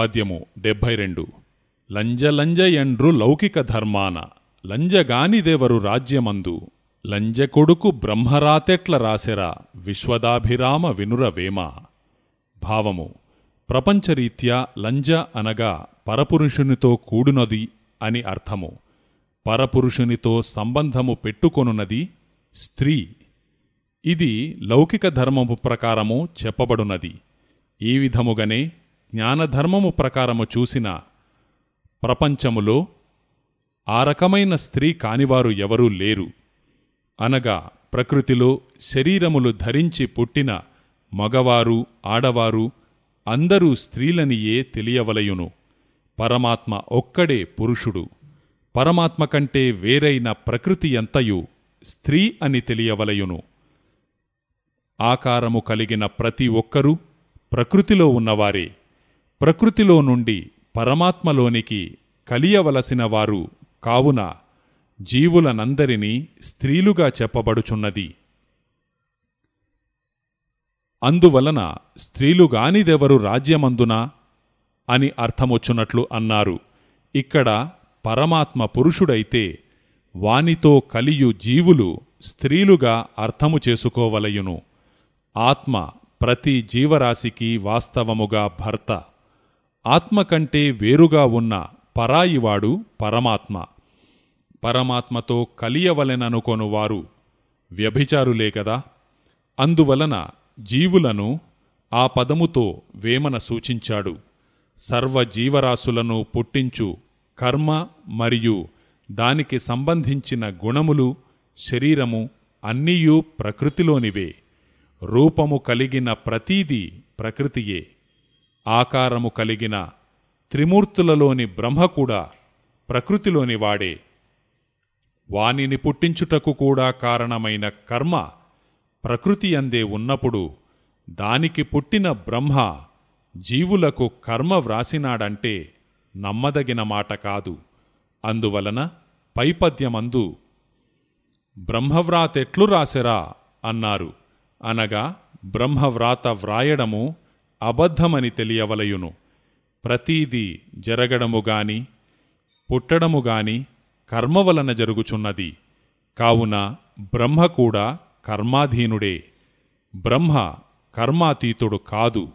పద్యము డెబ్భై రెండు లంజలంజయండ్రు లౌకిక ధర్మాన లంజగానిదెవరు రాజ్యమందు. లంజకొడుకు బ్రహ్మరాతెట్ల రాసెరా విశ్వదాభిరామ వినురవేమ భావము ప్రపంచరీత్యా లంజ అనగా పరపురుషునితో కూడునది అని అర్థము. పరపురుషునితో సంబంధము పెట్టుకొనున్నది స్త్రీ. ఇది లౌకిక ధర్మము ప్రకారము చెప్పబడునది. ఈ విధముగనే జ్ఞానధర్మము ప్రకారము చూసిన ప్రపంచములో ఆ రకమైన స్త్రీ కానివారు ఎవరూ లేరు. అనగా ప్రకృతిలో శరీరములు ధరించి పుట్టిన మగవారు ఆడవారు అందరూ స్త్రీలనియే తెలియవలయును. పరమాత్మ ఒక్కడే పురుషుడు. పరమాత్మ కంటే వేరైన ప్రకృతి ఎంతయు స్త్రీ అని తెలియవలయును. ఆకారము కలిగిన ప్రతి ఒక్కరూ ప్రకృతిలో ఉన్నవారే. ప్రకృతిలో నుండి పరమాత్మలోనికి కలియవలసిన వారు కావున జీవులనందరినీ స్త్రీలుగా చెప్పబడుచున్నది. అందువలన స్త్రీలుగానిదెవరు రాజ్యమందునా? అని అర్థమొచ్చునట్లు అన్నారు. ఇక్కడ పరమాత్మ పురుషుడైతే వానితో కలియు జీవులు స్త్రీలుగా అర్థము చేసుకోవలయును. ఆత్మ ప్రతి జీవరాశికి వాస్తవముగా భర్త. ఆత్మ కంటే వేరుగా ఉన్న పరాయివాడు పరమాత్మ. పరమాత్మతో కలియవలెననుకొనువారు వ్యభిచారులే కదా. అందువలన జీవులను ఆ పదముతో వేమన సూచించాడు. సర్వజీవరాశులను పుట్టించు కర్మ మరియు దానికి సంబంధించిన గుణములు శరీరము అన్నీయూ ప్రకృతిలోనివే. రూపము కలిగిన ప్రతీదీ ప్రకృతియే. ఆకారము కలిగిన త్రిమూర్తులలోని బ్రహ్మ కూడా ప్రకృతిలోని వాడే. వానిని పుట్టించుటకు కూడా కారణమైన కర్మ ప్రకృతి అందే ఉన్నప్పుడు దానికి పుట్టిన బ్రహ్మ జీవులకు కర్మ వ్రాసినాడంటే నమ్మదగిన మాట కాదు. అందువలన పైపద్యమందు బ్రహ్మవ్రాతెట్లు రాసెరా అన్నారు. అనగా బ్రహ్మవ్రాత వ్రాయడము అబద్ధమని తెలియవలయును. ప్రతీదీ జరగడముగాని పుట్టడముగాని కర్మ వలన జరుగుచున్నది. కావున బ్రహ్మ కూడా కర్మాధీనుడే. బ్రహ్మ కర్మాతీతుడు కాదు.